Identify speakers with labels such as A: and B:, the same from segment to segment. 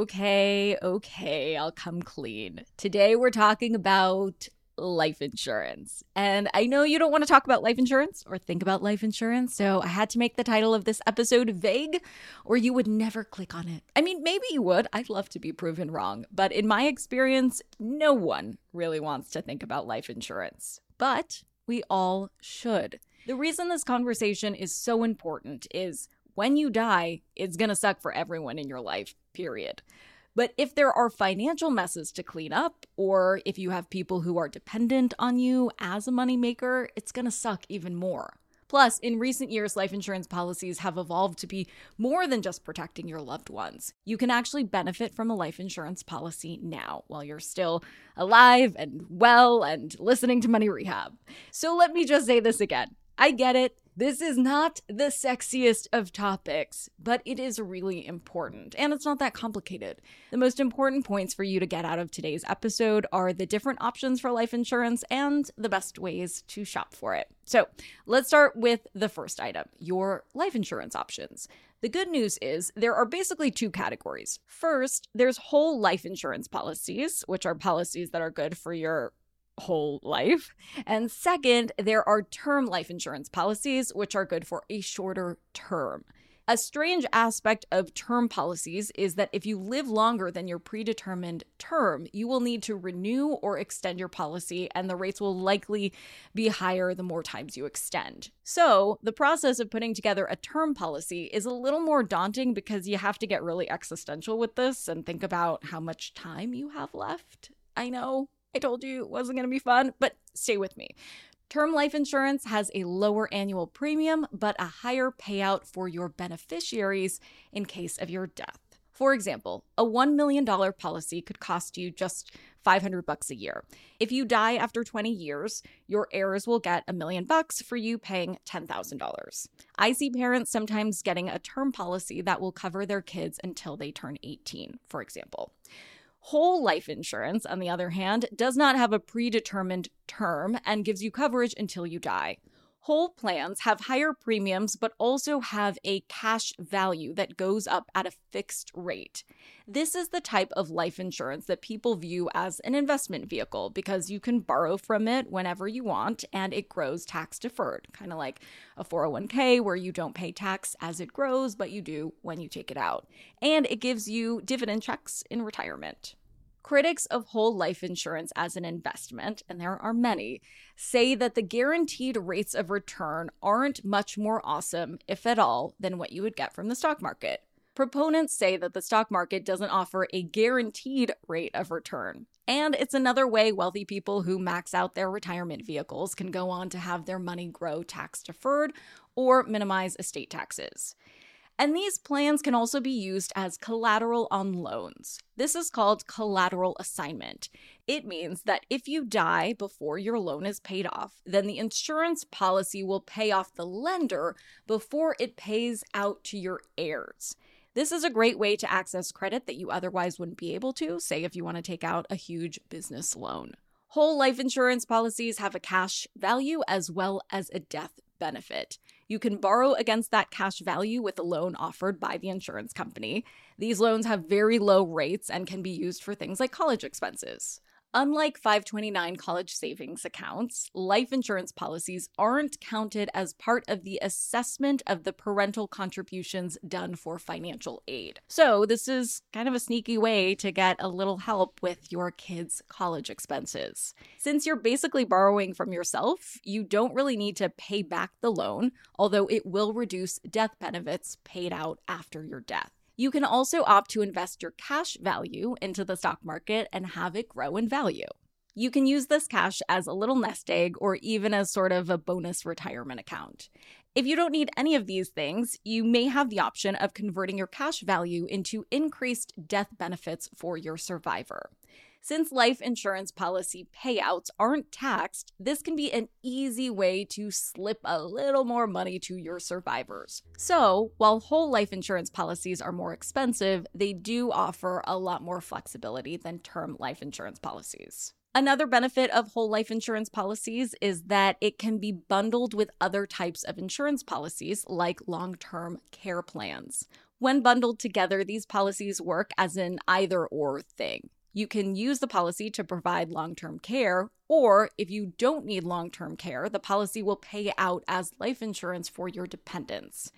A: Okay, okay, I'll come clean. Today we're talking about life insurance. And I know you don't want to talk about life insurance or think about life insurance, so I had to make the title of this episode vague, or you would never click on it. I mean, maybe you would. I'd love to be proven wrong. But in my experience, no one really wants to think about life insurance. But we all should. The reason this conversation is so important is when you die, it's going to suck for everyone in your life, period. But if there are financial messes to clean up, or if you have people who are dependent on you as a moneymaker, it's to suck even more. Plus, in recent years, life insurance policies have evolved to be more than just protecting your loved ones. You can actually benefit from a life insurance policy now while you're still alive and well and listening to Money Rehab. So let me just say this again. I get it. This is not the sexiest of topics, but it is really important, and it's not that complicated. The most important points for you to get out of today's episode are the different options for life insurance and the best ways to shop for it. So, let's start with the first item your life insurance options. The good news is there are basically two categories. First, there's whole life insurance policies, which are policies that are good for your whole life. And second, there are term life insurance policies, which are good for a shorter term. A strange aspect of term policies is that if you live longer than your predetermined term, you will need to renew or extend your policy, and the rates will likely be higher the more times you extend. So, the process of putting together a term policy is a little more daunting because you have to get really existential with this and think about how much time you have left. I know, I told you it wasn't going to be fun, but stay with me. Term life insurance has a lower annual premium, but a higher payout for your beneficiaries in case of your death. For example, a $1 million policy could cost you just 500 bucks a year. If you die after 20 years, your heirs will get a million bucks for you paying $10,000. I see parents sometimes getting a term policy that will cover their kids until they turn 18, for example. Whole life insurance, on the other hand, does not have a predetermined term and gives you coverage until you die. Whole plans have higher premiums but also have a cash value that goes up at a fixed rate. This is the type of life insurance that people view as an investment vehicle because you can borrow from it whenever you want and it grows tax deferred, kind of like a 401k where you don't pay tax as it grows, but you do when you take it out. And it gives you dividend checks in retirement. Critics of whole life insurance as an investment, and there are many, say that the guaranteed rates of return aren't much more awesome, if at all, than what you would get from the stock market. Proponents say that the stock market doesn't offer a guaranteed rate of return. And it's another way wealthy people who max out their retirement vehicles can go on to have their money grow tax deferred or minimize estate taxes. And these plans can also be used as collateral on loans. This is called collateral assignment. It means that if you die before your loan is paid off, then the insurance policy will pay off the lender before it pays out to your heirs. This is a great way to access credit that you otherwise wouldn't be able to, say, if you want to take out a huge business loan. Whole life insurance policies have a cash value as well as a death benefit. You can borrow against that cash value with a loan offered by the insurance company. These loans have very low rates and can be used for things like college expenses. Unlike 529 college savings accounts, life insurance policies aren't counted as part of the assessment of the parental contributions done for financial aid. So, this is kind of a sneaky way to get a little help with your kids' college expenses. Since you're basically borrowing from yourself, you don't really need to pay back the loan, although it will reduce death benefits paid out after your death. You can also opt to invest your cash value into the stock market and have it grow in value. You can use this cash as a little nest egg or even as sort of a bonus retirement account. If you don't need any of these things, you may have the option of converting your cash value into increased death benefits for your survivor. Since life insurance policy payouts aren't taxed, this can be an easy way to slip a little more money to your survivors. So, while whole life insurance policies are more expensive, they do offer a lot more flexibility than term life insurance policies. Another benefit of whole life insurance policies is that it can be bundled with other types of insurance policies like long term care plans. When bundled together, these policies work as an either or thing. You can use the policy to provide long term care, or if you don't need long term care, the policy will pay out as life insurance for your dependents.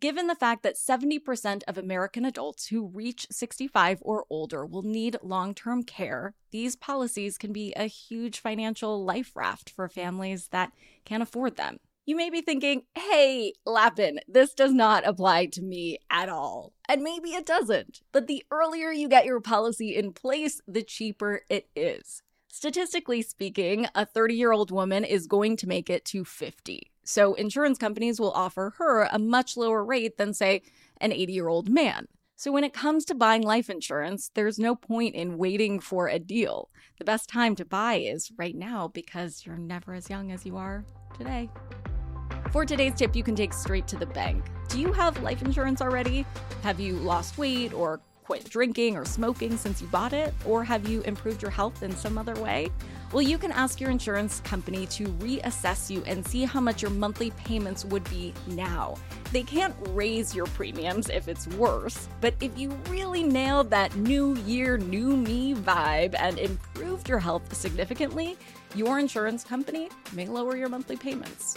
A: Given the fact that 70% of American adults who reach 65 or older will need long term care, these policies can be a huge financial life raft for families that can't afford them. You may be thinking, hey, Lapin, this does not apply to me at all. And maybe it doesn't. But the earlier you get your policy in place, the cheaper it is. Statistically speaking, a 30 year old woman is going to make it to 50. So insurance companies will offer her a much lower rate than, say, an 80 year old man. So when it comes to buying life insurance, there's no point in waiting for a deal. The best time to buy is right now because you're never as young as you are today. For today's tip, you can take straight to the bank. Do you have life insurance already? Have you lost weight or quit drinking or smoking since you bought it? Or have you improved your health in some other way? Well, you can ask your insurance company to reassess you and see how much your monthly payments would be now. They can't raise your premiums if it's worse, but if you really nailed that new year, new me vibe and improved your health significantly, your insurance company may lower your monthly payments.